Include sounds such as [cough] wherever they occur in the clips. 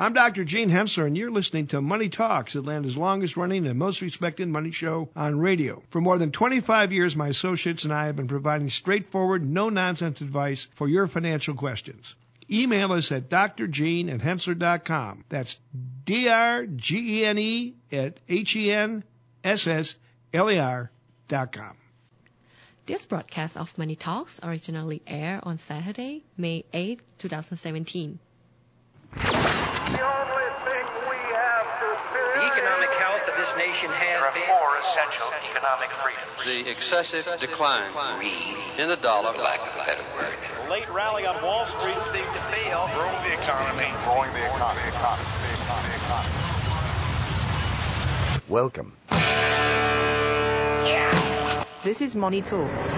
I'm Dr. Gene Henssler, and you're listening to Money Talks, Atlanta's longest running and most respected money show on radio. For more than 25 years, my associates and I have been providing straightforward, no nonsense advice for your financial questions. Email us at drgene at henssler.com. That's D-R-G-E-N-E at H-E-N-S-S-L-E-R dot com. This broadcast of Money Talks originally aired on Saturday, May 8, 2017. The economic health of this nation has There are been. four essential economic freedoms. the excessive decline in the dollar. lack of a better word. late rally on Wall Street. Thing to fail. Growing the economy. Growing the economy. The economy. Economy. The economy. Welcome. This is Money Talks.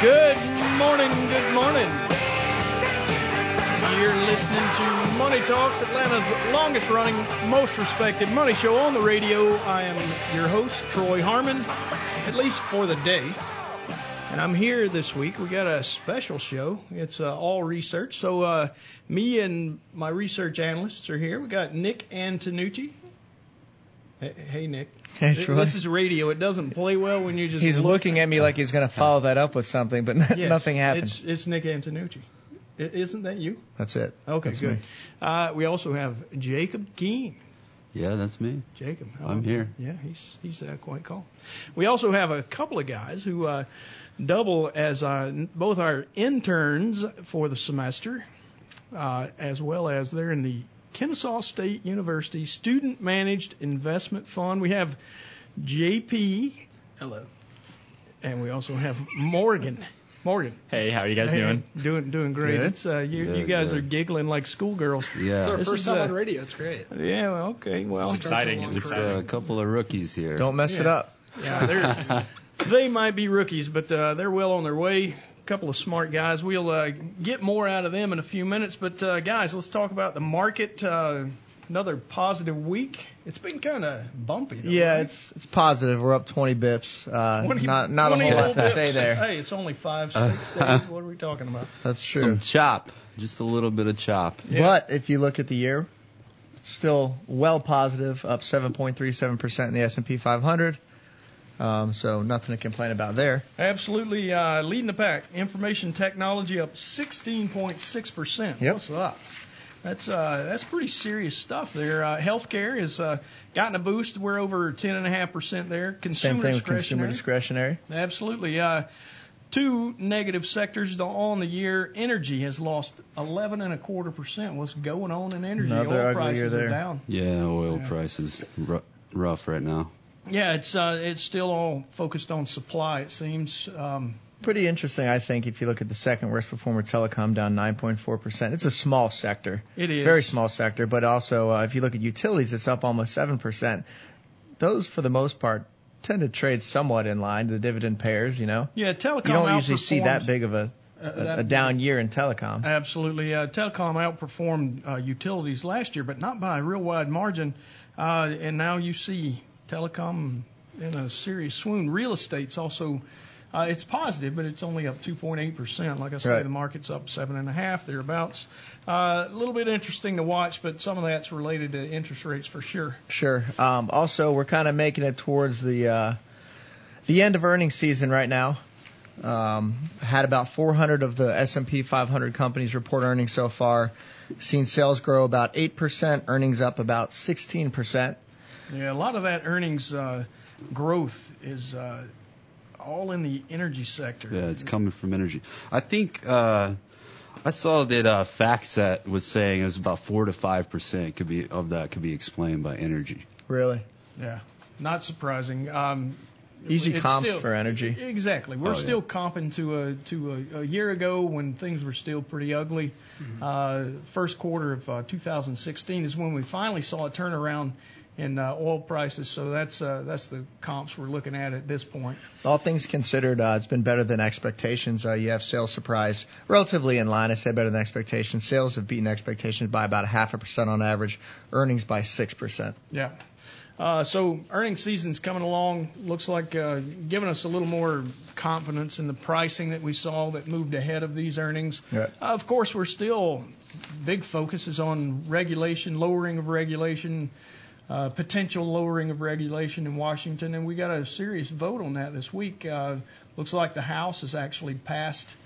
Good morning, good morning. You're listening to Money Talks, Atlanta's longest running, most respected money show on the radio. I am your host, Troy Harmon, at least for the day. And I'm here this week. We got a special show. It's uh, all research. So uh, me and my research analysts are here. We got Nick Antonucci. Hey, hey Nick. Hey, Troy. This is radio. It doesn't play well when you just He's look looking at me like he's going to follow that up with something, but [laughs] Yes, nothing happened. It's, it's Nick Antonucci. I- Isn't that you? That's it. Okay, That's good. me. Uh, we also have Jacob Keene. Yeah, that's me. Jacob. how I'm are here. Yeah, he's he's uh, quite calm. We also have a couple of guys who uh, double as uh, both our interns for the semester, uh, as well as they're in the Kennesaw State University Student Managed Investment Fund. We have JP. Hello. And we also have Morgan. Morgan. Hey, how are you guys Hey, doing? Doing doing great. Good. It's uh, you, you guys good. are giggling like schoolgirls. Yeah, It's our This first is, time uh, on radio. It's great. Yeah. Well, okay. Well, It's exciting. It's it's exciting. a couple of rookies here. Don't mess it up. Yeah, there's, they might be rookies, but uh, they're well on their way. A couple of smart guys. We'll uh, get more out of them in a few minutes. But uh, guys, let's talk about the market. Another positive week. It's been kind of bumpy. Though, Yeah, right? it's it's positive. We're up 20 bips. Uh, 20 not not a whole lot to say there. Hey, it's only five, six days. [laughs] What are we talking about? That's true. Some chop, just a little bit of chop. Yeah. But if you look at the year, still well positive, up 7.37% in the S&P 500. Um, so nothing to complain about there. Absolutely uh, leading the pack. Information technology up 16.6%. Yep. What's up? That's uh, that's pretty serious stuff there. Uh, healthcare has uh, gotten a boost. We're over 10.5% there. Consumer Same thing with consumer discretionary. discretionary. Absolutely. Uh, two negative sectors on the year. Energy has lost 11 and a quarter percent. What's going on in energy? Another Oil ugly year prices are there. down. Yeah, oil Yeah. prices r- rough right now. Yeah, it's uh, it's still all focused on supply. It seems. Um, Pretty interesting, I think, if you look at the second worst performer, telecom, down 9.4%. It's a small sector. it is Very small sector, but also uh, if you look at utilities, it's up almost 7%. Those, for the most part, tend to trade somewhat in line. To the dividend pairs, you know. Yeah, telecom. You don't usually see that big of a, uh, a, that- a down year in telecom. Absolutely. Uh, telecom outperformed uh, utilities last year, but not by a real wide margin. Uh, and now you see telecom in a serious swoon. Real estate's also. Uh, it's positive, but it's only up 2.8%. Like I say, Right. the market's up 7.5, thereabouts. Uh, a little bit interesting to watch, but some of that's related to interest rates for sure. Sure. Um, also, we're kind of making it towards the uh, the end of earnings season right now. Um, had about 400 of the S&P 500 companies report earnings so far. Seen sales grow about 8%, earnings up about 16%. Yeah, a lot of that earnings uh, growth is uh, all in the energy sector. Yeah, it's coming from energy. I think uh, I saw that uh, FactSet was saying it was about four to five percent could be of that could be explained by energy. Really? Yeah, not surprising. Um, Easy comps still- for energy. Exactly. We're Oh, yeah. still comping to a to a, a year ago when things were still pretty ugly. Uh, first quarter of uh, 2016 is when we finally saw a turnaround in uh, oil prices. So that's uh, that's the comps we're looking at at this point. All things considered, uh, it's been better than expectations. Uh, you have sales surprise relatively in line. I said better than expectations. Sales have beaten expectations by about a half a percent on average. Earnings by six percent. Yeah. Uh, so earnings season's coming along. Looks like uh, giving us a little more confidence in the pricing that we saw that moved ahead of these earnings. Yeah. Uh, of course, we're still big focus is on regulation, lowering of regulation, uh, potential lowering of regulation in Washington, and we got a serious vote on that this week. Uh, looks like the House has actually passed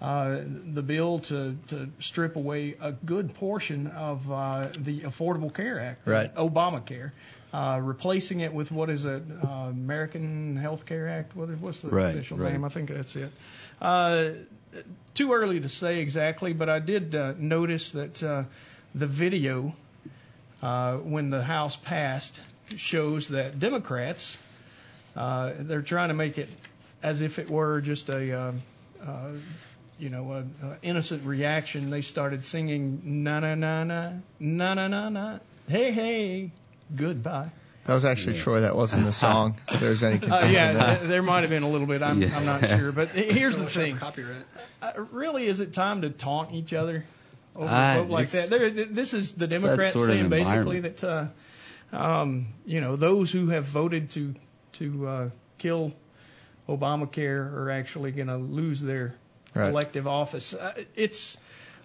uh, the bill to, to strip away a good portion of uh, the Affordable Care Act, Right. Obamacare, uh, replacing it with what is it, uh, American Health Care Act? What is, what's the Right, official right. name? I think that's it. Uh, too early to say exactly, but I did uh, notice that uh, the video uh, when the House passed shows that Democrats uh, they're trying to make it as if it were just a uh, uh, you know a, a innocent reaction. They started singing na na na na na na na na hey hey goodbye. That was actually Troy. That wasn't the song. [laughs] If there's any Uh, yeah, there. there might have been a little bit. I'm, Yeah. I'm not sure, but [laughs] here's the thing. Copyright. Uh, really, is it time to taunt each other over Uh, like that? There, th- this is the Democrats saying basically that, uh, um, you know, those who have voted to to uh, kill Obamacare are actually going to lose their Right. elective office. Uh, it's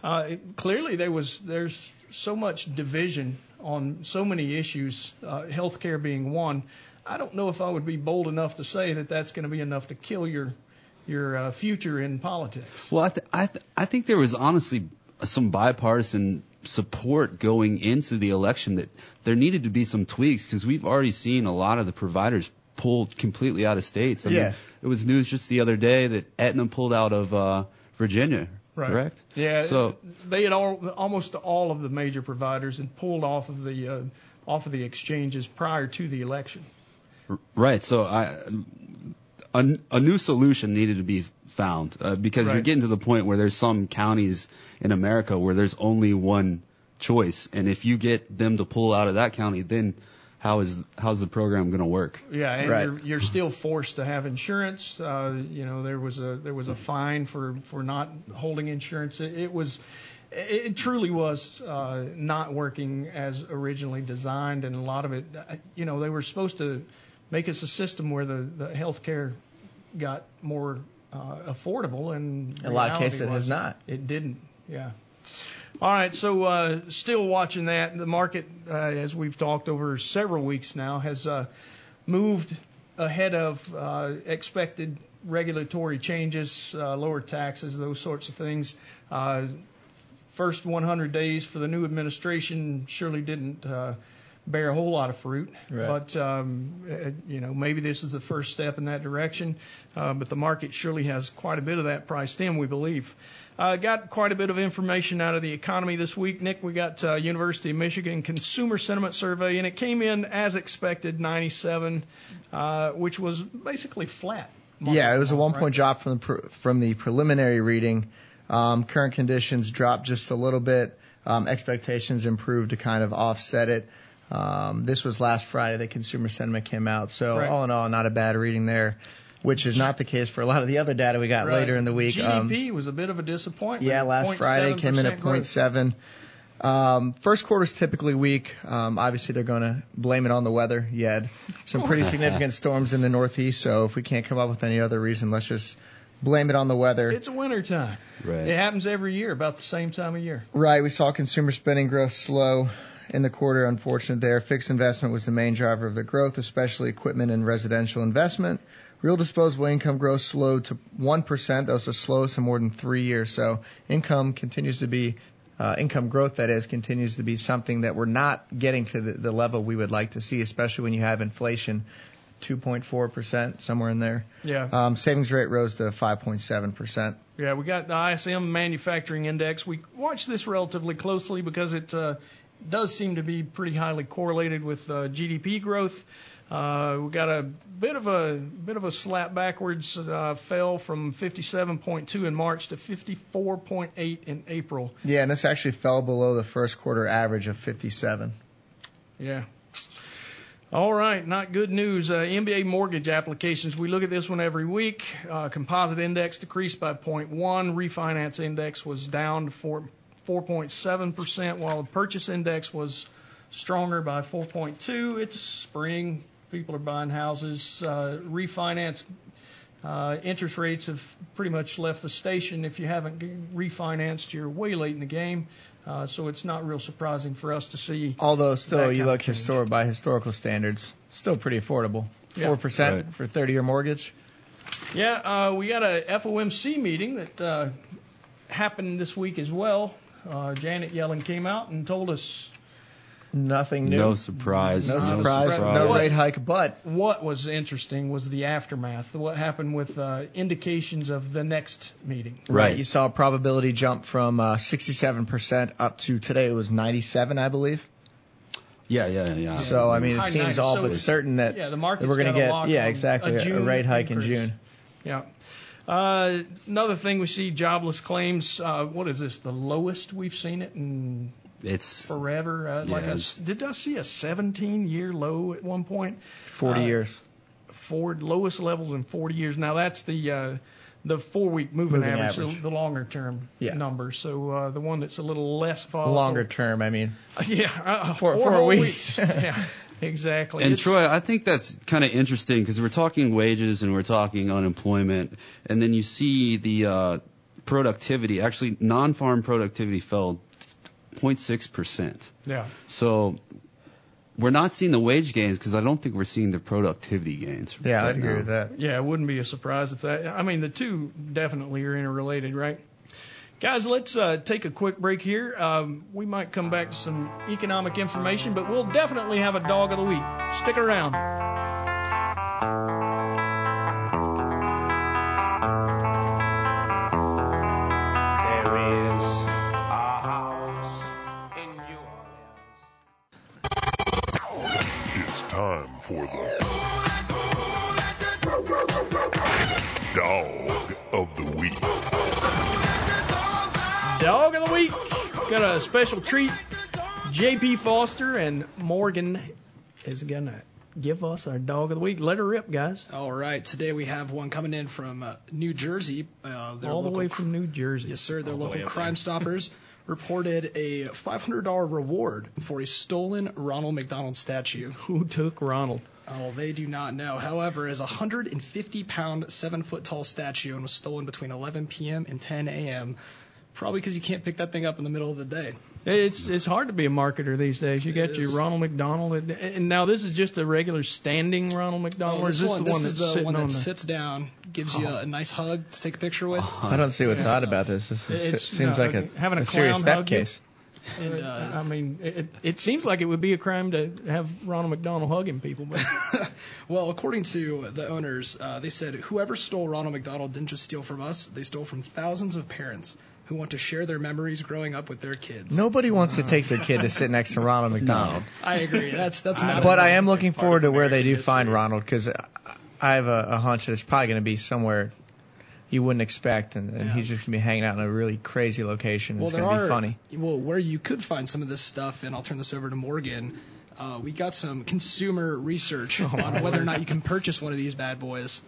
uh, clearly there was there's so much division on so many issues, uh, healthcare being one. I don't know if I would be bold enough to say that that's going to be enough to kill your your uh, future in politics. Well, I, th- I, th- I think there was honestly some bipartisan support going into the election that there needed to be some tweaks because we've already seen a lot of the providers pulled completely out of states. I Yeah. mean, it was news just the other day that Aetna pulled out of uh, Virginia, correct? Yeah. So they had all almost all of the major providers and pulled off of the uh, off of the exchanges prior to the election. Right. So I, a, a new solution needed to be found uh, because you're getting to the point where there's some counties in America where there's only one choice, and if you get them to pull out of that county, then how is how's the program going to work? Yeah, and Right. you're you're still forced to have insurance. Uh, you know, there was a there was a fine for for not holding insurance. It, it was. It it truly was uh, not working as originally designed, and a lot of it, uh, you know, they were supposed to make us a system where the the healthcare got more uh, affordable, and In a lot of cases, it has not. It didn't. Yeah. All right, so uh, still watching that. The market, uh, as we've talked over several weeks now, has uh, moved ahead of uh, expected regulatory changes, uh, lower taxes, those sorts of things. Uh, first 100 days for the new administration surely didn't uh, bear a whole lot of fruit. Right. But um, uh, you know, maybe this is the first step in that direction. Uh, but the market surely has quite a bit of that priced in, we believe. Uh, got quite a bit of information out of the economy this week. Nick, we got uh, University of Michigan Consumer Sentiment Survey, and it came in as expected, 97, uh, which was basically flat. Yeah, it was a one Right. point drop from the pre- from the preliminary reading. Um, current conditions dropped just a little bit. Um, expectations improved to kind of offset it. Um, this was last Friday that consumer sentiment came out. So Right. all in all, not a bad reading there, which is not the case for a lot of the other data we got Right. later in the week. Um, GDP was a bit of a disappointment. Yeah, last Friday came in at 0.7% growth. 0.7. Um, first quarter's typically weak. Um, obviously, they're going to blame it on the weather. You had some pretty [laughs] significant storms in the Northeast, so if we can't come up with any other reason, let's just blame it on the weather. It's winter time. Right. It happens every year, about the same time of year. Right, we saw consumer spending growth slow in the quarter. Unfortunate there. Fixed investment was the main driver of the growth, especially equipment and residential investment. Real disposable income growth slowed to 1%. That was the slowest in more than three years. So income continues to be, uh, income growth that is, continues to be something that we're not getting to the, the level we would like to see, especially when you have inflation 2.4%, somewhere in there. Yeah. Um, savings rate rose to 5.7%. Yeah, we got the ISM manufacturing index. We watch this relatively closely because it uh, does seem to be pretty highly correlated with uh, GDP growth. Uh, we got a bit of a bit of a slap backwards. Uh, fell from 57.2 in March to 54.8 in April. Yeah, and this actually fell below the first quarter average of 57. Yeah. All right, not good news. Uh, MBA mortgage applications. We look at this one every week. Uh, composite index decreased by 0.1. Refinance index was down 4, 4.7%, while the purchase index was stronger by 4.2. It's spring. People are buying houses. Uh, refinance uh, interest rates have pretty much left the station. If you haven't refinanced, you're way late in the game. Uh, so it's not real surprising for us to see. Although still, that you look change. histor- by historical standards, still pretty affordable. Yeah. Four percent Right. for 30-year mortgage. Yeah, uh, we got a FOMC meeting that uh, happened this week as well. Uh, Janet Yellen came out and told us Nothing new. No surprise. No No surprise. surprise. No rate hike, but what was interesting was the aftermath. What happened with uh, indications of the next meeting. right. You saw a probability jump from uh, 67% up to today it was 97, I believe. Yeah, yeah, yeah. So I mean, it High seems 90. all So but certain that, Yeah, the that we're going to get yeah exactly a a, rate hike in. June. Yeah. Uh, another thing we see jobless claims. Uh, what is this? The lowest we've seen it in It's forever. Uh, like a, did I see a 17 year low at one point? 40 Uh, years. Four lowest levels in 40 years. Now that's the uh, the four week moving, Moving average, average. The, the longer term Yeah. number. So uh, the one that's a little less volatile. Longer term, I mean. [laughs] Yeah, uh, Four- four four whole weeks. [laughs] yeah, exactly. And It's- Troy, I think that's kind of interesting because we're talking wages and we're talking unemployment, and then you see the uh, productivity. Actually, non-farm productivity fell 0.6 percent. Yeah. So we're not seeing the wage gains because I don't think we're seeing the productivity gains. Yeah, right I'd agree with that. Yeah, it wouldn't be a surprise if that. I mean, the two definitely are interrelated, right? Guys, let's uh, take a quick break here. Um, we might come back to some economic information, but we'll definitely have a dog of the week. Stick around. Special treat. JP Foster and Morgan is going to give us our dog of the week. Let her rip, guys. All right, today we have one coming in from uh, New Jersey. Uh, their All the way cr- from New Jersey. Yes, sir. Their All local way up Crime there. Stoppers [laughs] reported a $500 reward for a stolen Ronald McDonald statue. Who took Ronald? Oh, they do not know. However, is a 150 pound, seven foot tall statue and was stolen between 11 p.m. and 10 a.m. Probably because you can't pick that thing up in the middle of the day. It's it's hard to be a marketer these days. You got your. Ronald McDonald, and, and now this is just a regular standing Ronald McDonald. Well, or is this this one, the one this that's is the sitting one on that the? sits down, gives you a, a nice hug to take a picture with. I don't see what's odd about this. This is, It's- seems no, like a, having a a serious clown theft hug case. And, uh, I mean, it, it seems like it would be a crime to have Ronald McDonald hugging people, but [laughs] Well, according to the owners, uh, they said whoever stole Ronald McDonald didn't just steal from us; they stole from thousands of parents who want to share their memories growing up with their kids. Nobody wants to take their kid to sit next to Ronald McDonald. I agree. That's that's not. But I am looking forward to where they do find Ronald because I have a, a hunch that it's probably going to be somewhere you wouldn't expect, and, and he's just going to be hanging out in a really crazy location. Well, it's there going to are be funny. well where you could find some of this stuff, and I'll turn this over to Morgan. Uh, we got some consumer research on whether or not you can purchase one of these bad boys.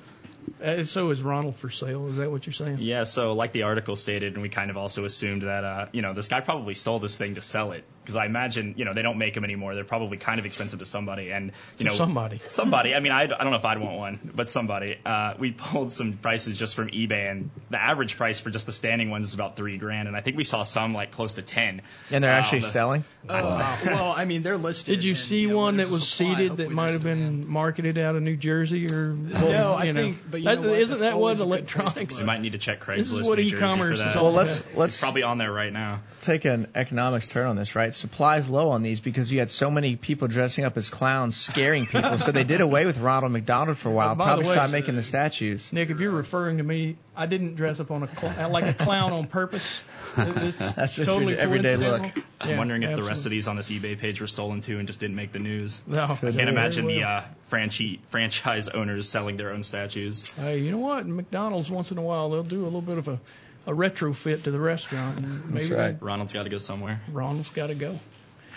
Uh, so is Ronald for sale? Is that what you're saying? Yeah, so like the article stated, and we kind of also assumed that, uh, you know, this guy probably stole this thing to sell it. Because I imagine, you know, they don't make them anymore. They're probably kind of expensive to somebody. And, you know, Somebody. [laughs] Somebody. I mean, I, I don't know if I'd want one, but somebody. Uh, we [laughs] pulled some prices just from eBay, and the average price for just the standing ones is about three grand. And I think we saw some like close to 10. And they're Uh, actually the- selling. Uh, well, I mean, they're listed. Did you and, see know, one that was supply. seeded that might have been marketed out of New Jersey or? No, I know. think- but you know That- what? isn't That's that what always a good place to electronics? You might need to check Craigslist. This is what New Jersey e-commerce is that. all Well, let's let's It's probably on there right now. take an economics turn on this, right? Supplies low on these because you had so many people dressing up as clowns scaring people. so they did away with Ronald McDonald for a while. By Probably way, stopped so- making the statues. Nick, if you're referring to me, I didn't dress up on a cl- like a clown on purpose. It's [laughs] That's just totally your everyday look. I'm Yeah, wondering if the rest of these on this eBay page were stolen too and just didn't make the news. No, I can't imagine the well. uh, franchi- franchise owners selling their own statues. Hey, you know what? McDonald's once in a while they'll do a little bit of a, a retrofit to the restaurant. And maybe right. Ronald's got to go somewhere. Ronald's got to go.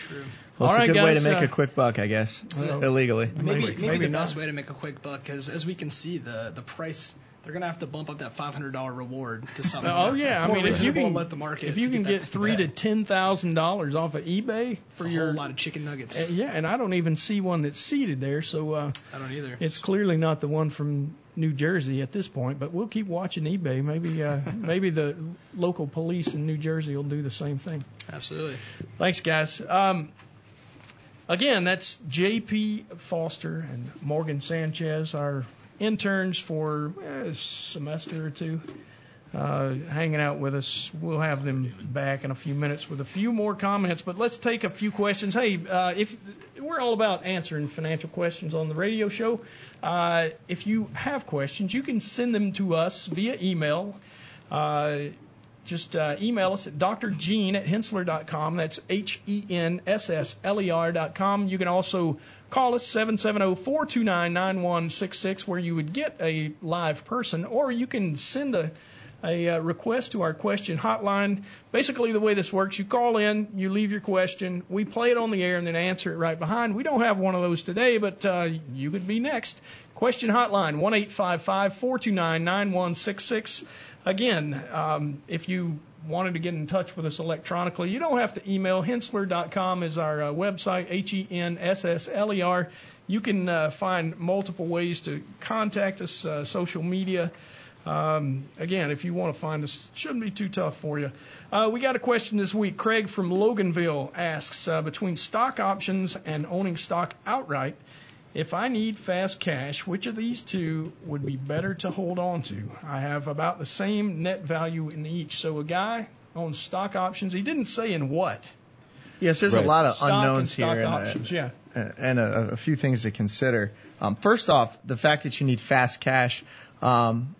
True. Well, All it's right, a good way to make uh, a quick buck, I guess, Well, illegally. Maybe, Maybe- maybe, maybe the not. best way to make a quick buck, because as we can see, the the price they're gonna have to bump up that five hundred dollar reward to something. Oh yeah, I mean if you can let the market if you to can that- get three to ten thousand dollars off of eBay for a your whole lot of chicken nuggets. Uh, yeah, and I don't even see one that's seated there, so uh, I don't either. it's clearly not the one from New Jersey at this point. But we'll keep watching eBay. Maybe uh, [laughs] maybe the local police in New Jersey will do the same thing. Absolutely. Thanks, guys. Um, again, that's J.P. Foster and Morgan Sanchez, our interns for a semester or two, uh, hanging out with us. We'll have them back in a few minutes with a few more comments, but let's take a few questions. Hey, uh, if we're all about answering financial questions on the radio show, uh, if you have questions, you can send them to us via email. Uh, just uh, email us at drgene at henssler.com. That's H E N S S L E R.com. You can also call us 770 429 9166, where you would get a live person, or you can send a a uh, request to our question hotline. Basically, the way this works, you call in, you leave your question, we play it on the air, and then answer it right behind. We don't have one of those today, but uh, you could be next. Question hotline one eight five five four two nine nine one six six. Again, um, if you wanted to get in touch with us electronically, you don't have to email. Henssler.com is our uh, website, H E N S S L E R. You can uh, find multiple ways to contact us, uh, social media. Um, again, if you want to find us, it shouldn't be too tough for you. Uh, we got a question this week. Craig from Loganville asks uh, between stock options and owning stock outright, if I need fast cash, which of these two would be better to hold on to? I have about the same net value in each. So a guy owns stock options. He didn't say in what. Yes, there's Right. a lot of Stock and unknowns stock here, and, uh, options, yeah. and a, a few things to consider. Um, first off, the fact that you need fast cash. Um,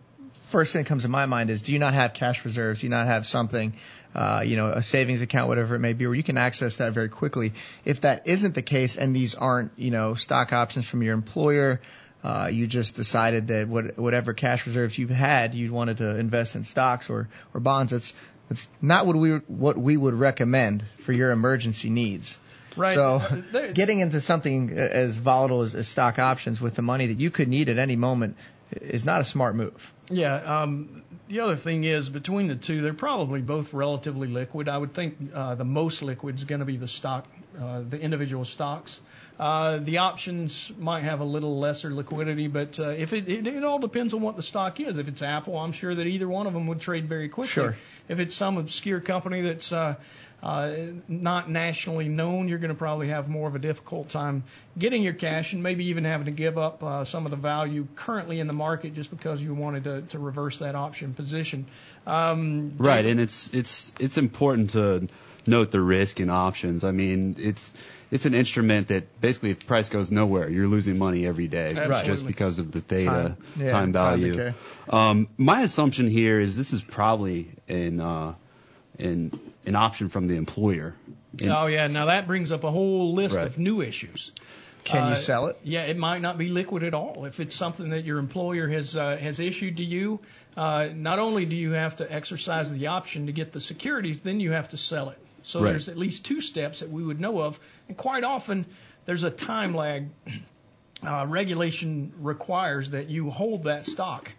first thing that comes to my mind is: Do you not have cash reserves? Do you not have something, uh, you know, a savings account, whatever it may be, where you can access that very quickly? If that isn't the case, and these aren't, you know, stock options from your employer. Uh, you just decided that what, whatever cash reserves you had, you wanted to invest in stocks or, or bonds. It's it's not what we what we would recommend for your emergency needs. Right. So Uh, getting into something as volatile as, as stock options with the money that you could need at any moment is not a smart move. Yeah. Um, the other thing is between the two, they're probably both relatively liquid. I would think uh, the most liquid is going to be the stock, uh, the individual stocks. Uh, the options might have a little lesser liquidity, but uh, if it, it it all depends on what the stock is. If it's Apple, I'm sure that either one of them would trade very quickly. Sure. If it's some obscure company that's uh, uh, not nationally known, you're going to probably have more of a difficult time getting your cash and maybe even having to give up uh, some of the value currently in the market just because you wanted to, to reverse that option position. Um, Right, and it's it's it's important to note the risk in options. I mean, it's it's an instrument that basically if price goes nowhere, you're losing money every day Absolutely. just because of the theta Time. Yeah, time time value. decay. um, my assumption here is this is probably an uh, an an option from the employer. And- oh yeah, now that brings up a whole list Right. of new issues. Can Uh, you sell it? Yeah, it might not be liquid at all. If it's something that your employer has uh, has issued to you, uh, not only do you have to exercise the option to get the securities, then you have to sell it. So Right. there's at least two steps that we would know of, and quite often there's a time lag. Uh, regulation requires that you hold that stock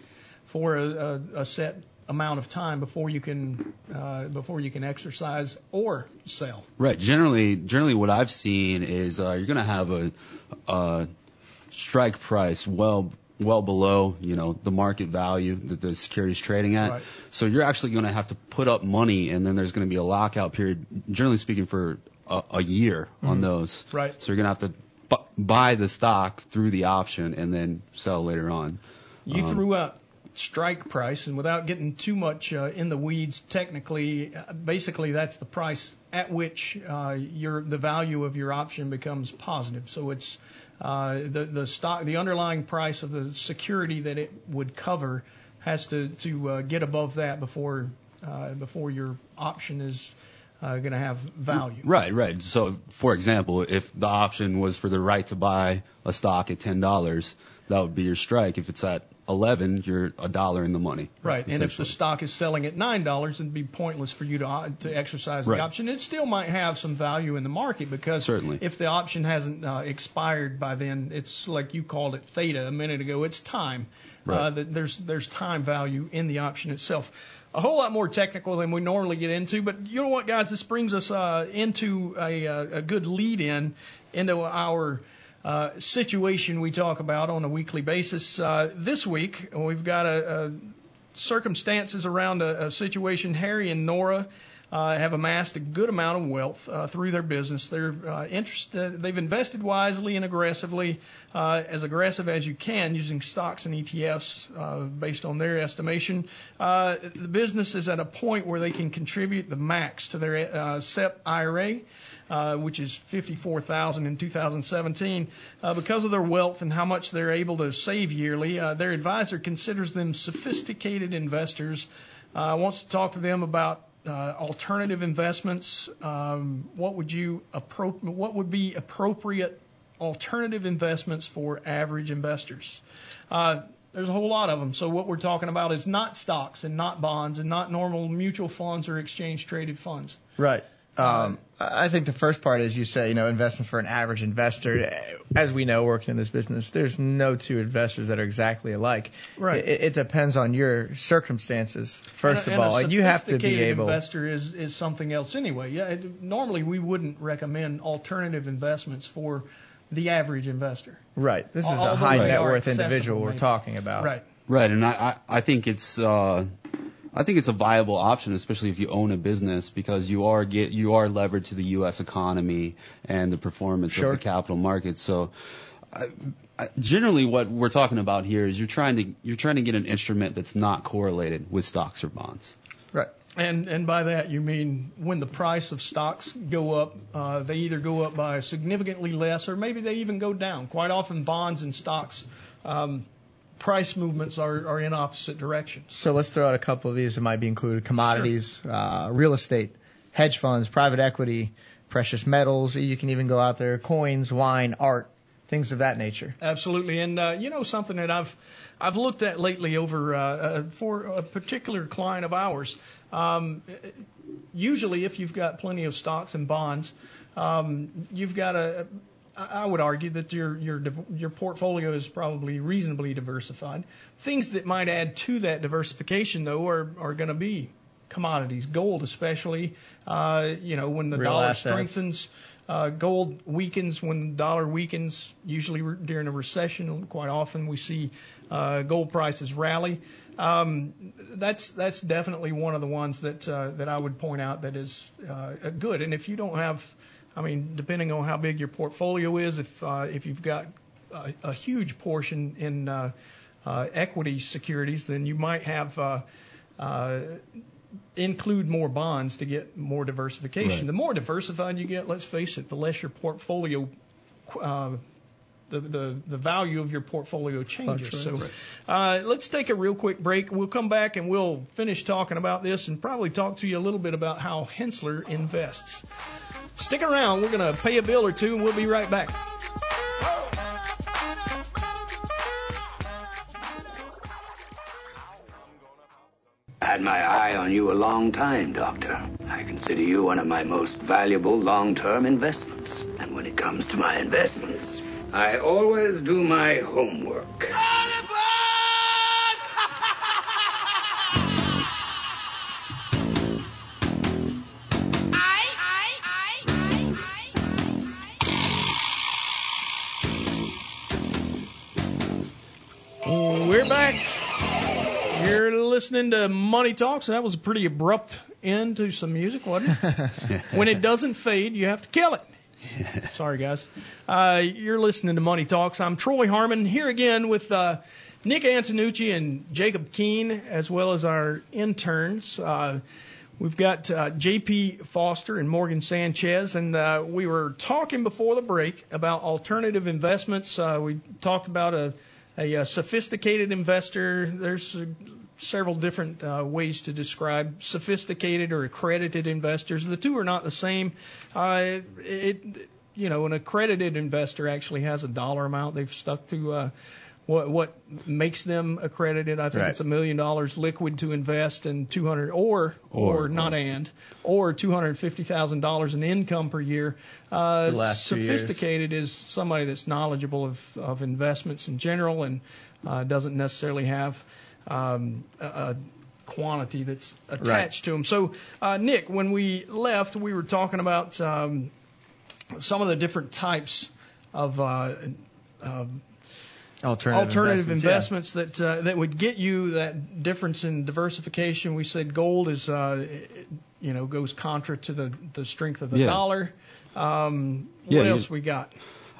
for a, a, a set amount of time before you can uh, before you can exercise or sell. Right. Generally, generally, what I've seen is uh, you're going to have a, a strike price well well below you know the market value that the security's trading at. Right. So you're actually going to have to put up money, and then there's going to be a lockout period. Generally speaking, for a, a year on those. Right. So you're going to have to bu- buy the stock through the option and then sell later on. You Um, threw out strike price, and without getting too much uh, in the weeds, technically, basically that's the price at which uh, your the value of your option becomes positive. So it's uh, the the stock, the underlying price of the security that it would cover has to to uh, get above that before uh, before your option is uh, going to have value. Right, right. So, for example, if the option was for the right to buy a stock at ten dollars, that would be your strike. If it's at 11, you're a dollar in the money. Right, and if the stock is selling at nine dollars, it'd be pointless for you to uh, to exercise the Right. option. It still might have some value in the market because Certainly. if the option hasn't uh, expired by then, it's like you called it theta a minute ago. It's time. Uh, Right. that there's there's time value in the option itself. A whole lot more technical than we normally get into, but you know what, guys? This brings us uh, into a, uh, a good lead in into our uh, situation we talk about on a weekly basis. Uh, this week, we've got a, a circumstances around a, a situation. Harry and Nora uh, have amassed a good amount of wealth uh, through their business. They're uh, interested. They've invested wisely and aggressively, uh, as aggressive as you can, using stocks and ETFs uh, based on their estimation. Uh, the business is at a point where they can contribute the max to their uh, SEP IRA uh, which is 54,000 in 2017. Uh, because of their wealth and how much they're able to save yearly, uh, their advisor considers them sophisticated investors. Uh, wants to talk to them about uh, alternative investments. Um, what would you appro- What would be appropriate alternative investments for average investors? Uh, there's a whole lot of them. So what we're talking about is not stocks and not bonds and not normal mutual funds or exchange traded funds. Right. Um, I think the first part is you say, you know, investment for an average investor. As we know, working in this business, there's no two investors that are exactly alike. Right. It, it depends on your circumstances, first and of a, all, and and you have to be sophisticated able. investor is is something else anyway. Yeah, it, normally we wouldn't recommend alternative investments for the average investor. Right. This is Although a high net worth accessible, individual we're talking about. Right. Right, and I, I, I think it's uh, I think it's a viable option, especially if you own a business, because you are get you are levered to the U.S. economy and the performance Sure. of the capital markets. So, I, I, generally, what we're talking about here is you're trying to you're trying to get an instrument that's not correlated with stocks or bonds. Right. And and by that you mean when the price of stocks go up, uh, they either go up by significantly less or maybe they even go down. Quite often bonds and stocks. Um, Price movements are, are in opposite directions. So let's throw out a couple of these that might be included: commodities, uh, real estate, hedge funds, private equity, precious metals. You can even go out there: coins, wine, art, things of that nature. Absolutely, and uh, you know something that I've I've looked at lately over uh, uh, for a particular client of ours. Um, usually, if you've got plenty of stocks and bonds, um, you've got a I would argue that your your your portfolio is probably reasonably diversified. Things that might add to that diversification, though, are are going to be commodities, gold especially. Uh, you know, when the Real dollar assets. strengthens, uh, gold weakens when the dollar weakens. Usually re- during a recession, quite often we see uh, gold prices rally. Um, that's that's definitely one of the ones that uh, that I would point out that is uh, good. And if you don't have, I mean, depending on how big your portfolio is, if uh, if you've got a, a huge portion in uh, uh, equity securities, then you might have. Uh, uh, include more bonds to get more diversification. Right. The more diversified you get, let's face it, the less your portfolio, uh, the, the the value of your portfolio changes. So, uh, let's take a real quick break. We'll come back and we'll finish talking about this and probably talk to you a little bit about how Henssler invests. Stick around. We're going to pay a bill or two and we'll be right back. Had my eye on you a long time, Doctor. I consider you one of my most valuable long-term investments. And when it comes to my investments, I always do my homework. Listening to Money Talks. That was a pretty abrupt end to some music, wasn't it? [laughs] when it doesn't fade, you have to kill it. [laughs] Sorry, guys. Uh, you're listening to Money Talks. I'm Troy Harmon here again with uh, Nick Antonucci and Jacob Keene, as well as our interns. Uh, we've got uh, JP Foster and Morgan Sanchez, and uh, we were talking before the break about alternative investments. Uh, we talked about a, a, uh sophisticated investor. There's uh, several different uh, ways to describe sophisticated or accredited investors. The two are not the same. Uh, it, you know, an accredited investor actually has a dollar amount they've stuck to. Uh, what what makes them accredited. I think Right. it's a million dollars liquid to invest and 200 or or, Or- not and or 250 thousand dollars in income per year. Uh, sophisticated is somebody that's knowledgeable of of investments in general and uh, doesn't necessarily have um, a, a quantity that's attached to them. So, uh, Nick, when we left, we were talking about um, some of the different types of uh, uh, Alternative, alternative investments, yeah. that uh, that would get you that difference in diversification. We said gold is, uh, you know, goes contra to the the strength of the Yeah. dollar. Um, Yeah, what else we got?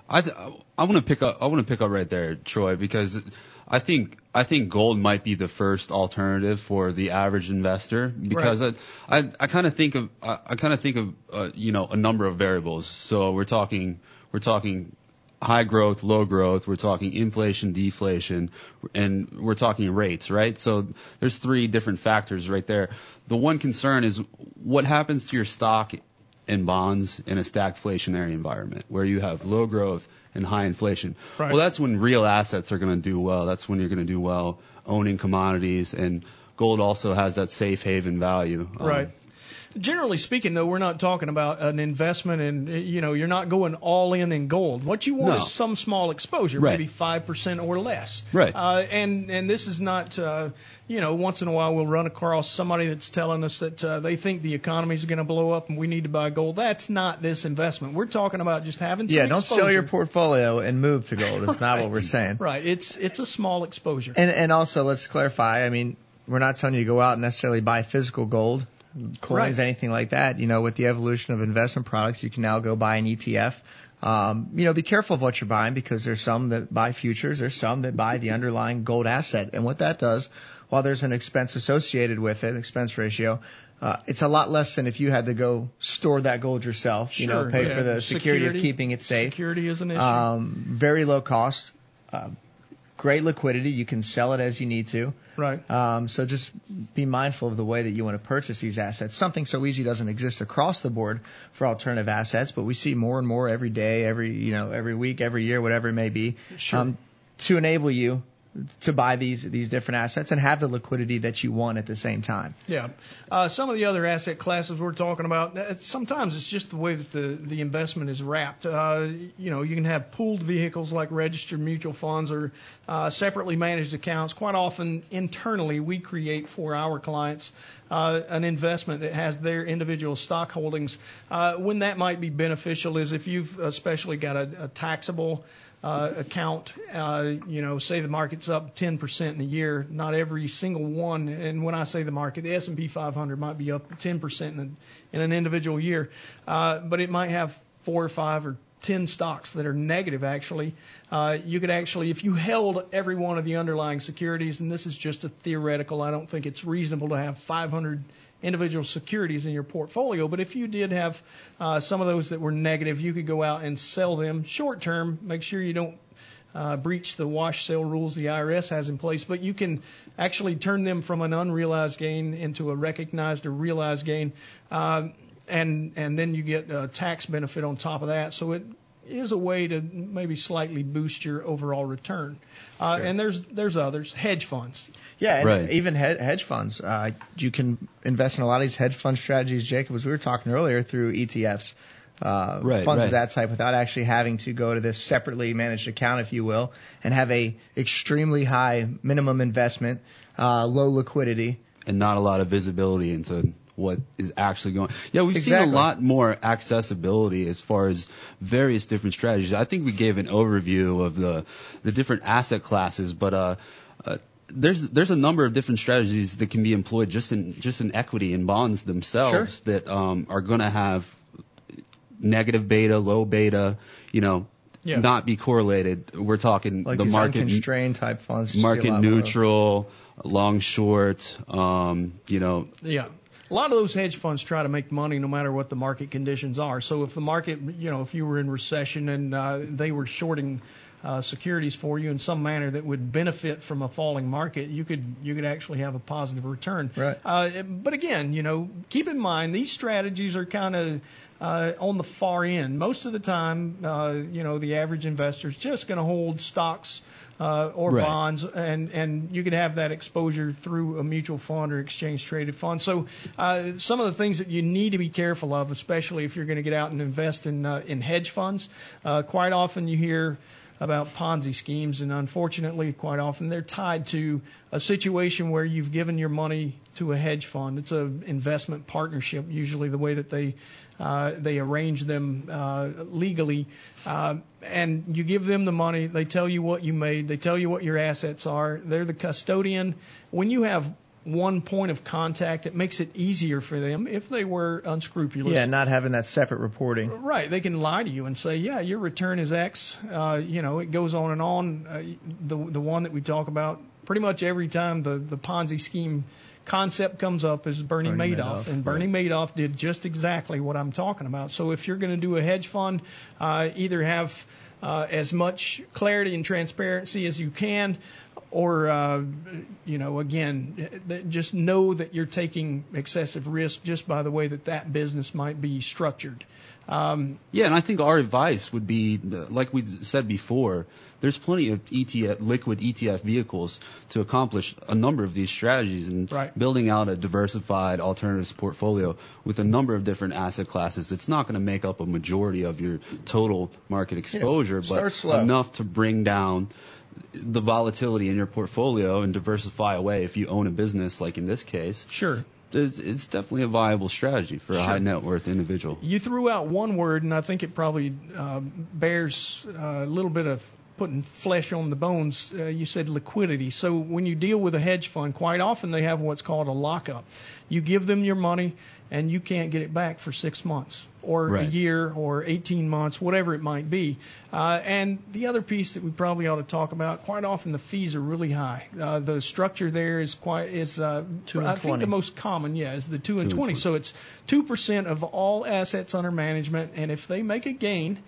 I th- I want to pick up I want to pick up right there, Troy, because I think I think gold might be the first alternative for the average investor because I I, I kind of think of I, I kind of think of uh, you know a number of variables. So we're talking we're talking high growth, low growth. We're talking inflation, deflation, and we're talking rates, right? So there's three different factors right there. The one concern is what happens to your stock and bonds in a stagflationary environment where you have low growth and high inflation. Right. Well, that's when real assets are going to do well. That's when you're going to do well owning commodities and gold also has that safe haven value. Um, Right. Generally speaking, though, we're not talking about an investment in, you know, you're not going all in in gold. What you want No. is some small exposure, Right. maybe 5% or less. Right. Uh, and, and this is not, uh, you know, once in a while we'll run across somebody that's telling us that uh, they think the economy's going to blow up and we need to buy gold. That's not this investment. We're talking about just having some Yeah, don't sell your portfolio and move to gold. It's not what we're saying. Right. It's, it's a small exposure. And and also let's clarify. I mean, we're not telling you to go out and necessarily buy physical gold, coins, Right. anything like that. You know, with the evolution of investment products, you can now go buy an ETF. Um, you know, be careful of what you're buying because there's some that buy futures, there's some that buy the underlying gold asset, and what that does, while there's an expense associated with it, expense ratio. Uh, it's a lot less than if you had to go store that gold yourself, you know, Sure, pay yeah. for the security, Security- of keeping it safe. Security is an issue. Um, very low cost, uh, great liquidity. You can sell it as you need to. Right. Um, so just be mindful of the way that you want to purchase these assets. Something so easy doesn't exist across the board for alternative assets, but we see more and more every day, every you know, every week, every year, whatever it may be, Sure. um, to enable you to buy these these different assets and have the liquidity that you want at the same time. Yeah. Uh, some of the other asset classes we're talking about, uh, sometimes it's just the way that the, the investment is wrapped. Uh, you know, you can have pooled vehicles like registered mutual funds or uh, separately managed accounts. Quite often, internally, we create for our clients uh, an investment that has their individual stock holdings. Uh, when that might be beneficial is if you've especially got a, a taxable account, uh, you know, say the market's up 10% in a year, not every single one, and when I say the market, the S&P 500 might be up 10% in, a, in an individual year, uh, but it might have four or five or 10 stocks that are negative actually. Uh, you could actually, if you held every one of the underlying securities, and this is just a theoretical, I don't think it's reasonable to have 500 individual securities in your portfolio. But if you did have uh, some of those that were negative, you could go out and sell them short term. Make sure you don't uh, breach the wash sale rules the IRS has in place, but you can actually turn them from an unrealized gain into a recognized or realized gain, um, and and then you get a tax benefit on top of that. So it is a way to maybe slightly boost your overall return. Uh, And there's there's others, hedge funds. Yeah, and Right. even he- hedge funds. Uh, you can invest in a lot of these hedge fund strategies, Jacob, as we were talking earlier, through ETFs, uh, Right, funds right. of that type, without actually having to go to this separately managed account, if you will, and have a extremely high minimum investment, uh, low liquidity. and not a lot of visibility into what is actually going. Yeah, we've seen a lot more accessibility as far as various different strategies. I think we gave an overview of the the different asset classes, but uh, uh there's there's a number of different strategies that can be employed just in just in equity and bonds themselves that um, are going to have negative beta, low beta, you know, Yeah. not be correlated. We're talking Like the market unconstrained type funds. you see a market neutral, long short, um, you know, Yeah. A lot of those hedge funds try to make money no matter what the market conditions are. So if the market, you know, if you were in recession and uh, they were shorting uh, securities for you in some manner that would benefit from a falling market, you could you could actually have a positive return. Right. Uh, but again, you know, keep in mind these strategies are kind of uh, on the far end. Most of the time, uh, you know, the average investor is just going to hold stocks uh, or Right. bonds, and and you can have that exposure through a mutual fund or exchange traded fund. So uh, some of the things that you need to be careful of, especially if you're going to get out and invest in uh, in hedge funds, uh, quite often you hear about Ponzi schemes, and unfortunately, quite often they're tied to a situation where you've given your money to a hedge fund. It's an investment partnership, usually the way that they uh, they arrange them uh, legally, uh, and you give them the money. They tell you what you made. They tell you what your assets are. They're the custodian. When you have one point of contact, it makes it easier for them if they were unscrupulous. Yeah, not having that separate reporting. Right. They can lie to you and say, yeah, your return is X. Uh, you know, it goes on and on. Uh, the the one that we talk about pretty much every time the the Ponzi scheme concept comes up is Bernie, Bernie Madoff, Madoff, and Bernie Madoff did just exactly what I'm talking about. So if you're going to do a hedge fund, uh, either have uh, as much clarity and transparency as you can, or uh, you know, again, just know that you're taking excessive risk just by the way that that business might be structured. Um, Yeah, and I think our advice would be, uh, like we said before, there's plenty of ETF, liquid ETF vehicles to accomplish a number of these strategies and building out a diversified alternatives portfolio with a number of different asset classes that's not going to make up a majority of your total market exposure, start but slow. enough to bring down the volatility in your portfolio and diversify away if you own a business like in this case. Sure. It's, it's definitely a viable strategy for a Sure. high net worth individual. You threw out one word, and I think it probably uh, bears uh, a little bit of putting flesh on the bones. Uh, you said liquidity. So when you deal with a hedge fund, quite often they have what's called a lockup. You give them your money, and you can't get it back for six months or a year or 18 months, whatever it might be. Uh, and the other piece that we probably ought to talk about, quite often the fees are really high. Uh, the structure there is quite is uh, Two and I think the most common, yeah, is the two and Two and 20. So it's two percent of all assets under management, and if they make a gain.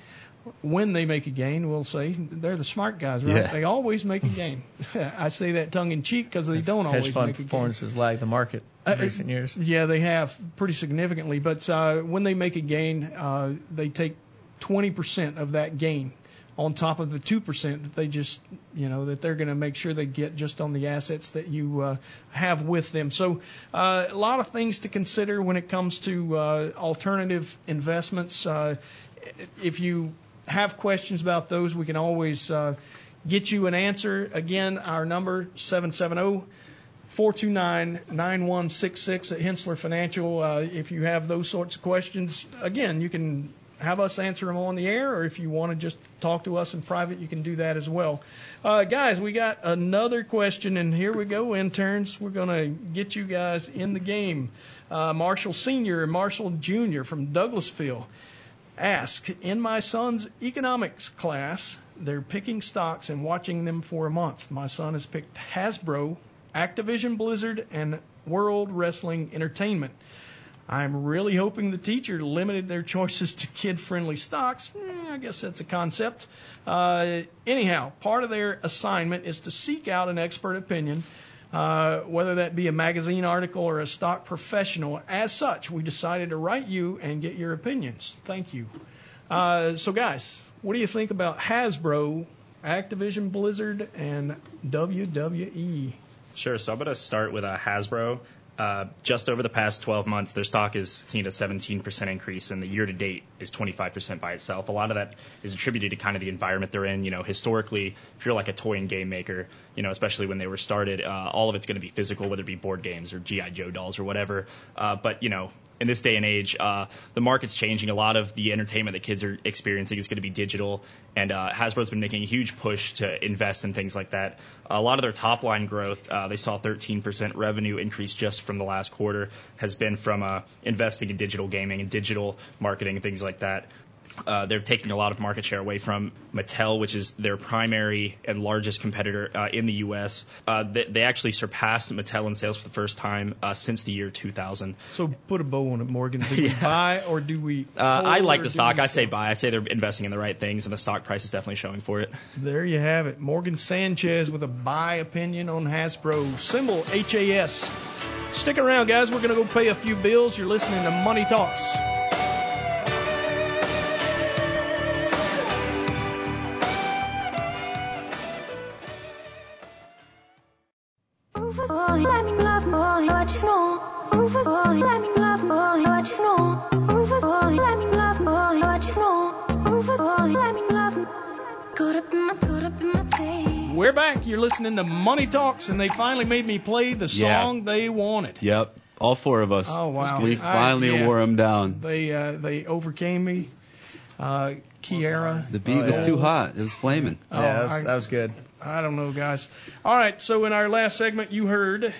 When they make a gain, we'll say they're the smart guys, right? Yeah. They always make a gain. [laughs] I say that tongue in cheek because they don't always Hedge fund make a gain. performances lag the market in Uh, recent years. Yeah, they have pretty significantly. But uh, when they make a gain, uh, they take 20% of that gain on top of the 2% that they just, you know, that they're going to make sure they get just on the assets that you uh, have with them. So uh, a lot of things to consider when it comes to uh, alternative investments. Uh, if you have questions about those, we can always uh, get you an answer. Again, our number 770 429-9166 at Henssler Financial. Uh, if you have those sorts of questions, again, you can have us answer them on the air, or if you want to just talk to us in private, you can do that as well. Uh, guys, we got another question, and here we go, interns. We're going to get you guys in the game. Uh, Marshall Sr. and Marshall Jr. from Douglasville ask In my son's economics class, they're picking stocks and watching them for a month. My son has picked Hasbro, Activision Blizzard, and World Wrestling Entertainment. I'm really hoping the teacher limited their choices to kid friendly stocks. Eh, I guess that's a concept. Uh, anyhow, part of their assignment is to seek out an expert opinion, uh, whether that be a magazine article or a stock professional. As such, we decided to write you and get your opinions. Thank you. Uh, so, guys, what do you think about Hasbro, Activision Blizzard, and WWE? Sure. So I'm going to start with a Hasbro. Uh, just over the past 12 months, their stock has seen a 17% increase, and the year to date is 25% by itself. A lot of that is attributed to kind of the environment they're in. You know, historically, if you're like a toy and game maker, you know, especially when they were started, uh, all of it's going to be physical, whether it be board games or GI Joe dolls or whatever. Uh, but you know, in this day and age, uh, the market's changing. A lot of the entertainment that kids are experiencing is going to be digital, and uh, Hasbro's been making a huge push to invest in things like that. A lot of their top line growth, uh, they saw 13% revenue increase just from the last quarter, has been from uh, investing in digital gaming and digital marketing and things like that. Uh, they're taking a lot of market share away from Mattel, which is their primary and largest competitor uh, in the U.S. Uh, they, they actually surpassed Mattel in sales for the first time uh, since the year 2000. So put a bow on it, Morgan. Do we [laughs] buy or do we? Uh, I like the stock. I say buy. I say they're investing in the right things, and the stock price is definitely showing for it. There you have it. Morgan Sanchez with a buy opinion on Hasbro. Symbol HAS. Stick around, guys. We're going to go pay a few bills. You're listening to Money Talks. We're back. You're listening to Money Talks, and they finally made me play the song yeah. they wanted. Yep, all four of us. Oh wow! We finally I, yeah. wore them down. They uh, they overcame me. Uh, Kiara. The beat oh, was yeah. too hot. It was flaming. Oh, yeah, that was, I, that was, good. I don't know, guys. All right, so in our last segment, you heard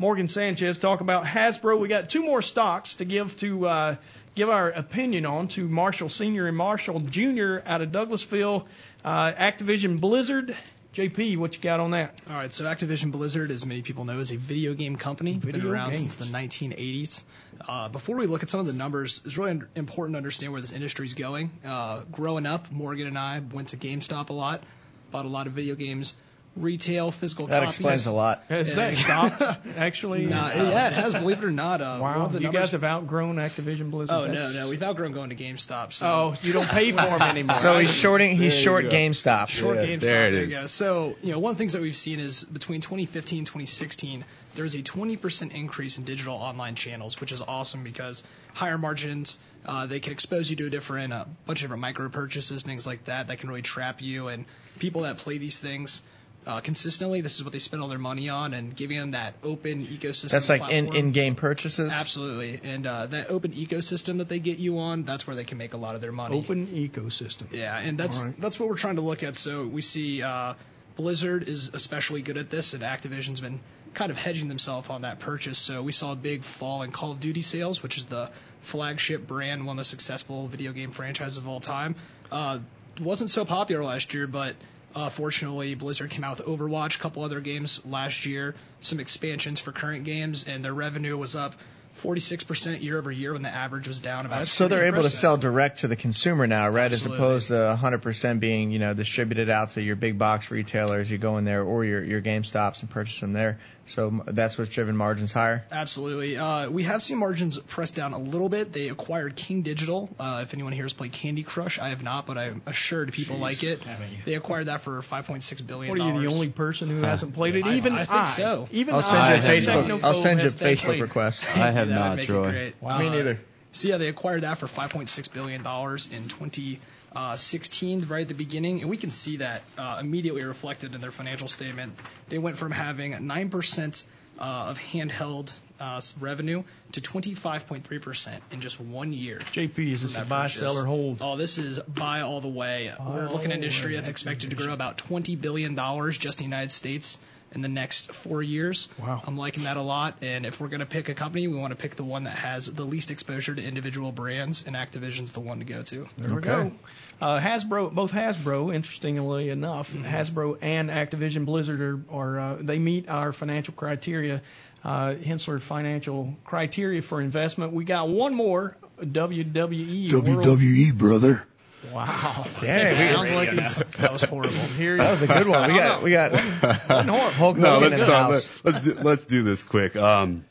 Morgan Sanchez talk about Hasbro. We got two more stocks to give to uh, give our opinion on to Marshall Senior and Marshall Junior out of Douglasville, uh, Activision Blizzard. JP, what you got on that? All right, so Activision Blizzard, as many people know, is a video game company. Been Video around games. since the 1980s. Uh, before we look at some of the numbers, it's really important to understand where this industry is going. Uh, growing up, Morgan and I went to GameStop a lot, bought a lot of video games, retail, physical That copies. explains a lot. Has that stopped, [laughs] actually? Nah, yeah, it has. Believe it or not. Uh, Wow, the you numbers- guys have outgrown Activision Blizzard. Oh no, no, we've outgrown going to GameStop. So Oh, you don't pay for them anymore. So he's shorting. He's There short. GameStop. Short Yeah, GameStop. there it you go. So, you know, one of the things that we've seen is between 2015 and 2016, there was a 20% increase in digital online channels, which is awesome because higher margins, uh, they can expose you to a different, uh, bunch of different micro purchases, things like that, that can really trap you. And people that play these things, uh, consistently, this is what they spend all their money on, and giving them that open ecosystem. That's like in platform. in-game purchases. Absolutely, and uh, that open ecosystem that they get you on, that's where they can make a lot of their money. Open ecosystem. Yeah, and that's All right. that's what we're trying to look at. So we see uh, Blizzard is especially good at this, and Activision's been kind of hedging themselves on that purchase. So we saw a big fall in Call of Duty sales, which is the flagship brand, one of the successful video game franchises of all time. Uh, wasn't so popular last year, but uh, fortunately, Blizzard came out with Overwatch, a couple other games last year, some expansions for current games, and their revenue was up 46% year over year when the average was down about. So they're able to sell direct to the consumer now, right? Absolutely. As opposed to 100% being, you know, distributed out to your big box retailers. You go in there or your your Game Stops and purchase them there. So that's what's driven margins higher. Absolutely. Uh, we have seen margins press down a little bit. They acquired King Digital. Uh, if anyone here has played Candy Crush, I have not, but I'm assured people like it. They acquired that for 5.6 billion. What are you, the only person who hasn't played it? I- Even I I think so. Even I'll send I you a have Facebook. not. I'll send you a Facebook request. [laughs] I have That would not, make it Troy. great. Wow. Me neither. So yeah, they acquired that for 5.6 billion dollars in 2016, right at the beginning, and we can see that uh, immediately reflected in their financial statement. They went from having 9% uh, of handheld uh, revenue to 25.3% in just one year. JP, is this from a buy, purchase. sell, or hold? Oh, this is buy all the way. We're looking at an industry that's expected to grow about 20 billion dollars just in the United States in the next four years. Wow. I'm liking that a lot. And if we're going to pick a company, we want to pick the one that has the least exposure to individual brands, and Activision's the one to go to. There we go. Uh, Hasbro, both Hasbro, interestingly enough, Hasbro and Activision Blizzard are, are uh, they meet our financial criteria, uh, Henssler financial criteria for investment. We got one more WWE. World- WWE, brother. Wow. [laughs] Damn, we- Sounds like it's, That was horrible. here. That was a good one. We got we got [laughs] Hulk no, Hogan let's in the not. house. Let, us do, let's do this quick. Um,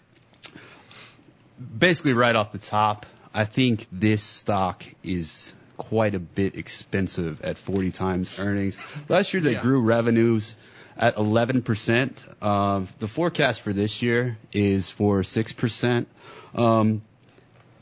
basically, right off the top, I think this stock is quite a bit expensive at 40 times earnings. Last year, they Yeah. grew revenues at 11%. Um, the forecast for this year is for 6%. Um,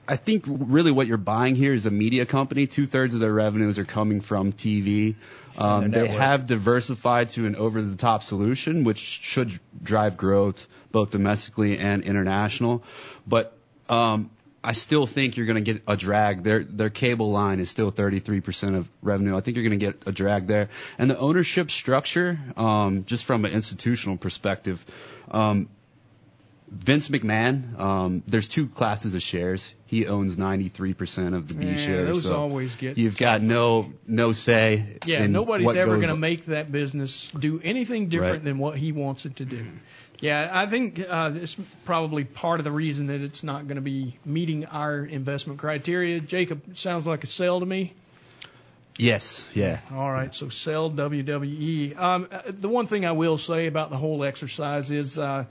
I think really what you're buying here is a media company. Two thirds of their revenues are coming from TV. Um, they have diversified to an over-the-top solution, which should drive growth both domestically and international. But um, I still think you're going to get a drag. Their their cable line is still 33% of revenue. I think you're going to get a drag there. And the ownership structure, um, just from an institutional perspective, um, Vince McMahon, um, there's two classes of shares. He owns 93% of the B Yeah, shares. those so always get You've got no no say. Yeah, in nobody's what ever going to make that business do anything different Right. than what he wants it to do. Yeah, I think uh, it's probably part of the reason that it's not going to be meeting our investment criteria. Jacob, sounds like a sell to me. Yes, yeah. All right, so sell WWE. Um, uh, the one thing I will say about the whole exercise is uh,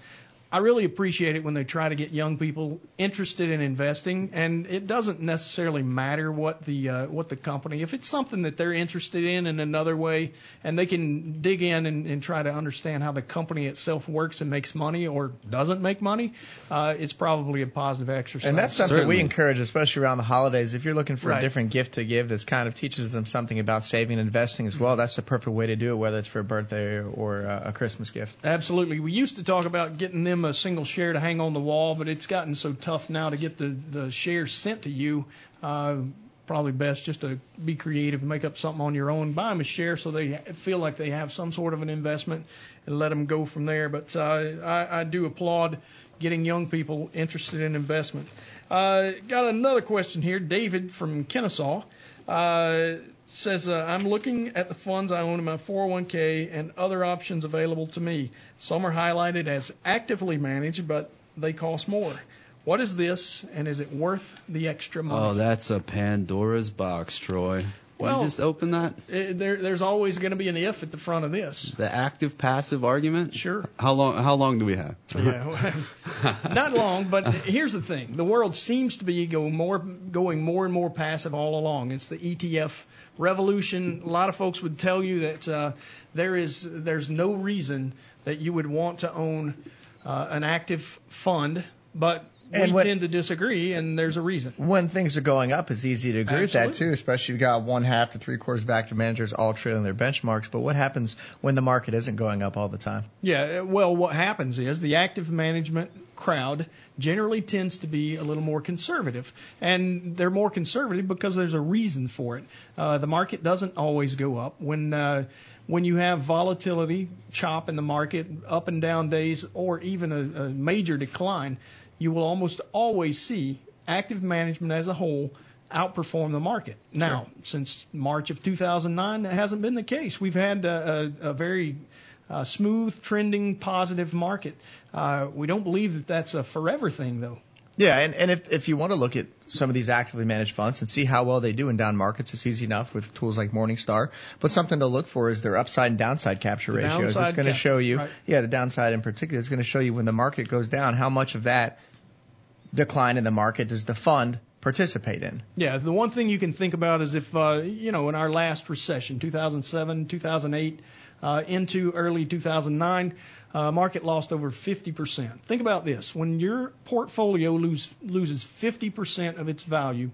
I really appreciate it when they try to get young people interested in investing, and it doesn't necessarily matter what the uh, what the company. If it's something that they're interested in in another way, and they can dig in and, and try to understand how the company itself works and makes money or doesn't make money, uh, it's probably a positive exercise. And that's something we encourage, especially around the holidays. If you're looking for Right. a different gift to give that kind of teaches them something about saving and investing as well, that's the perfect way to do it, whether it's for a birthday or uh, a Christmas gift. Absolutely. We used to talk about getting them a single share to hang on the wall, but it's gotten so tough now to get the, the shares sent to you. Uh, probably best just to be creative and make up something on your own. Buy them a share so they feel like they have some sort of an investment and let them go from there. But uh, I, I do applaud getting young people interested in investment. Uh, got another question here. David from Kennesaw uh, says, uh, I'm looking at the funds I own in my 401k and other options available to me. Some are highlighted as actively managed, but they cost more. What is this, and is it worth the extra money? Oh, that's a Pandora's box, Troy. Well- you just open that. Uh, there, there's always going to be an if at the front of this. The active passive argument. Sure. How long? How long do we have? Yeah, [laughs] not long, but here's the thing: the world seems to be go more, going more and more passive all along. It's the ETF revolution. A lot of folks would tell you that uh, there is there's no reason that you would want to own uh, an active fund, but And we what- tend to disagree, and there's a reason. When things are going up, it's easy to agree with that too, especially if you've got one half to three quarters back to managers all trailing their benchmarks. But what happens when the market isn't going up all the time? Yeah, well, what happens is the active management crowd generally tends to be a little more conservative, and they're more conservative because there's a reason for it. Uh, the market doesn't always go up when uh, when you have volatility, chop in the market, up and down days, or even a, a major decline. You will almost always see active management as a whole outperform the market. Now, since March of 2009, that hasn't been the case. We've had a, a, a very uh, smooth, trending, positive market. Uh, we don't believe that that's a forever thing, though. Yeah, and, and if, if you want to look at some of these actively managed funds and see how well they do in down markets, it's easy enough with tools like Morningstar. But something to look for is their upside and downside capture The ratios. downside it's going to cap- show you, right. yeah, the downside in particular. It's going to show you when the market goes down, how much of that decline in the market does the fund participate in. Yeah, the one thing you can think about is if, uh, you know, in our last recession, 2007, 2008, uh, into early 2009, uh, market lost over 50%. Think about this. When your portfolio lose, loses 50% of its value,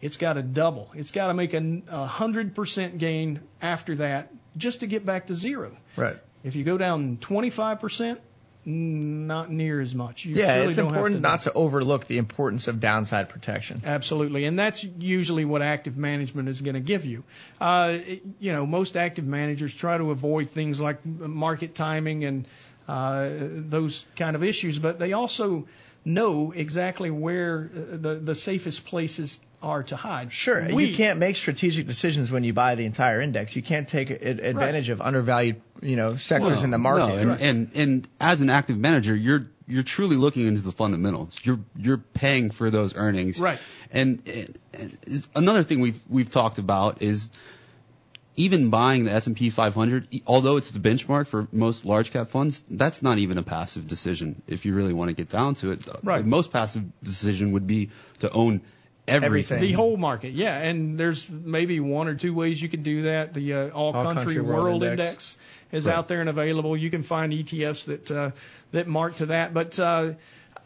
it's got to double. It's got to make a, a 100% gain after that just to get back to zero. Right. If you go down 25%, not near as much. You yeah, really it's don't have important to not to overlook the importance of downside protection. Absolutely, and that's usually what active management is going to give you. Uh, it- you know, most active managers try to avoid things like market timing and uh, those kind of issues, but they also know exactly where uh, the the safest places are to hide. Sure, we, you can't make strategic decisions when you buy the entire index. You can't take a- advantage of undervalued, you know, sectors Well, in the market. No, and, and and as an active manager, you're you're truly looking into the fundamentals. You're you're paying for those earnings. Right. And, and, and another thing we've we've talked about is even buying the S&P 500, e- although it's the benchmark for most large cap funds, that's not even a passive decision. If you really want to get down to it, Right. the most passive decision would be to own everything. The whole market, yeah, and there's maybe one or two ways you could do that. The uh, All, All Country, Country World, World Index. Index. is Right. out there and available. You can find ETFs that uh, that mark to that. But uh,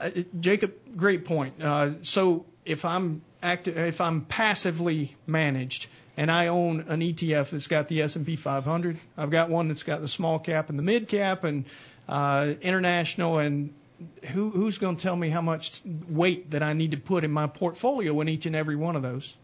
uh, Jacob, great point. Uh, so if I'm active, if I'm passively managed and I own an ETF that's got the S&P 500, I've got one that's got the small cap and the mid cap and uh, international and who, who's going to tell me how much weight that I need to put in my portfolio in each and every one of those?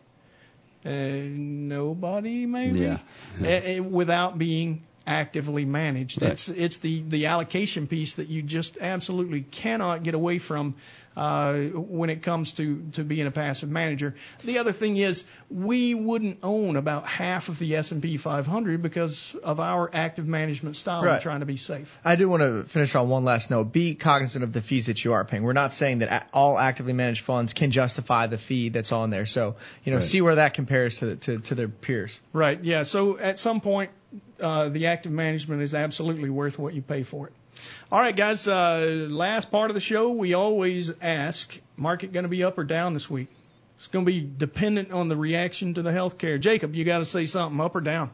Uh, nobody, maybe. Yeah. Uh, uh, without being actively managed. Right. It's it's the the allocation piece that you just absolutely cannot get away from uh, when it comes to to being a passive manager. The other thing is we wouldn't own about half of the S&P 500 because of our active management style Right. and trying to be safe. I do want to finish on one last note. Be cognizant of the fees that you are paying. We're not saying that all actively managed funds can justify the fee that's on there. So, you know, Right. see where that compares to, the, to, to their peers. Right. Yeah. So at some point, uh, the active management is absolutely worth what you pay for it. All right, guys. Uh, last part of the show, we always ask: market going to be up or down this week? It's going to be dependent on the reaction to the health care. Jacob, you got to say something: up or down?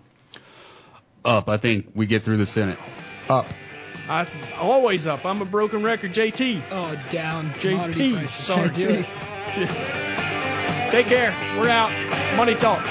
Up. I think we get through the Senate. Up. I always up. I'm a broken record. JT. Oh, down. Commodity JP. Sorry. Can't do it. Take care. We're out. Money talks.